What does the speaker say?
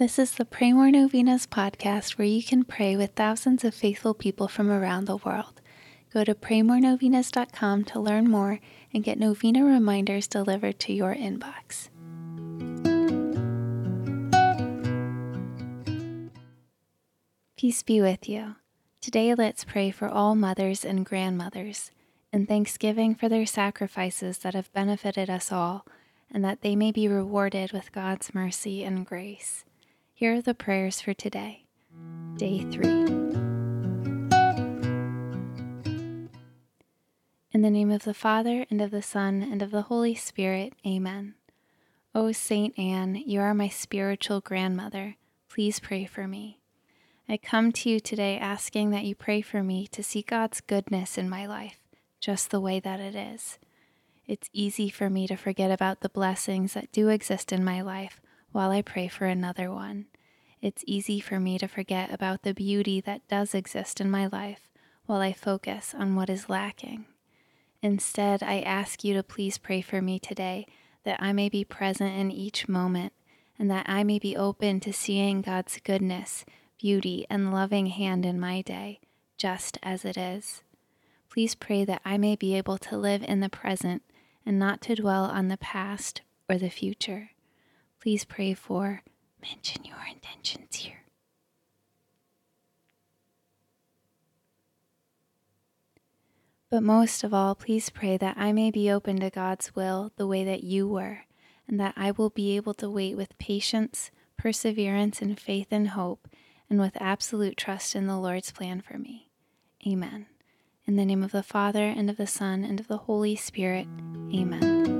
This is the Pray More Novenas podcast where you can pray with thousands of faithful people from around the world. Go to praymorenovenas.com to learn more and get novena reminders delivered to your inbox. Peace be with you. Today, let's pray for all mothers and grandmothers, in thanksgiving for their sacrifices that have benefited us all, and that they may be rewarded with God's mercy and grace. Here are the prayers for today, day three. In the name of the Father, and of the Son, and of the Holy Spirit, amen. O Saint Anne, you are my spiritual grandmother. Please pray for me. I come to you today asking that you pray for me to see God's goodness in my life, just the way that it is. It's easy for me to forget about the blessings that do exist in my life while I pray for another one. It's easy for me to forget about the beauty that does exist in my life while I focus on what is lacking. Instead, I ask you to please pray for me today that I may be present in each moment and that I may be open to seeing God's goodness, beauty, and loving hand in my day, just as it is. Please pray that I may be able to live in the present and not to dwell on the past or the future. Please pray for mention your intentions here. But most of all, please pray that I may be open to God's will the way that you were, and that I will be able to wait with patience, perseverance, and faith and hope, and with absolute trust in the Lord's plan for me. Amen. In the name of the Father, and of the Son, and of the Holy Spirit. Amen.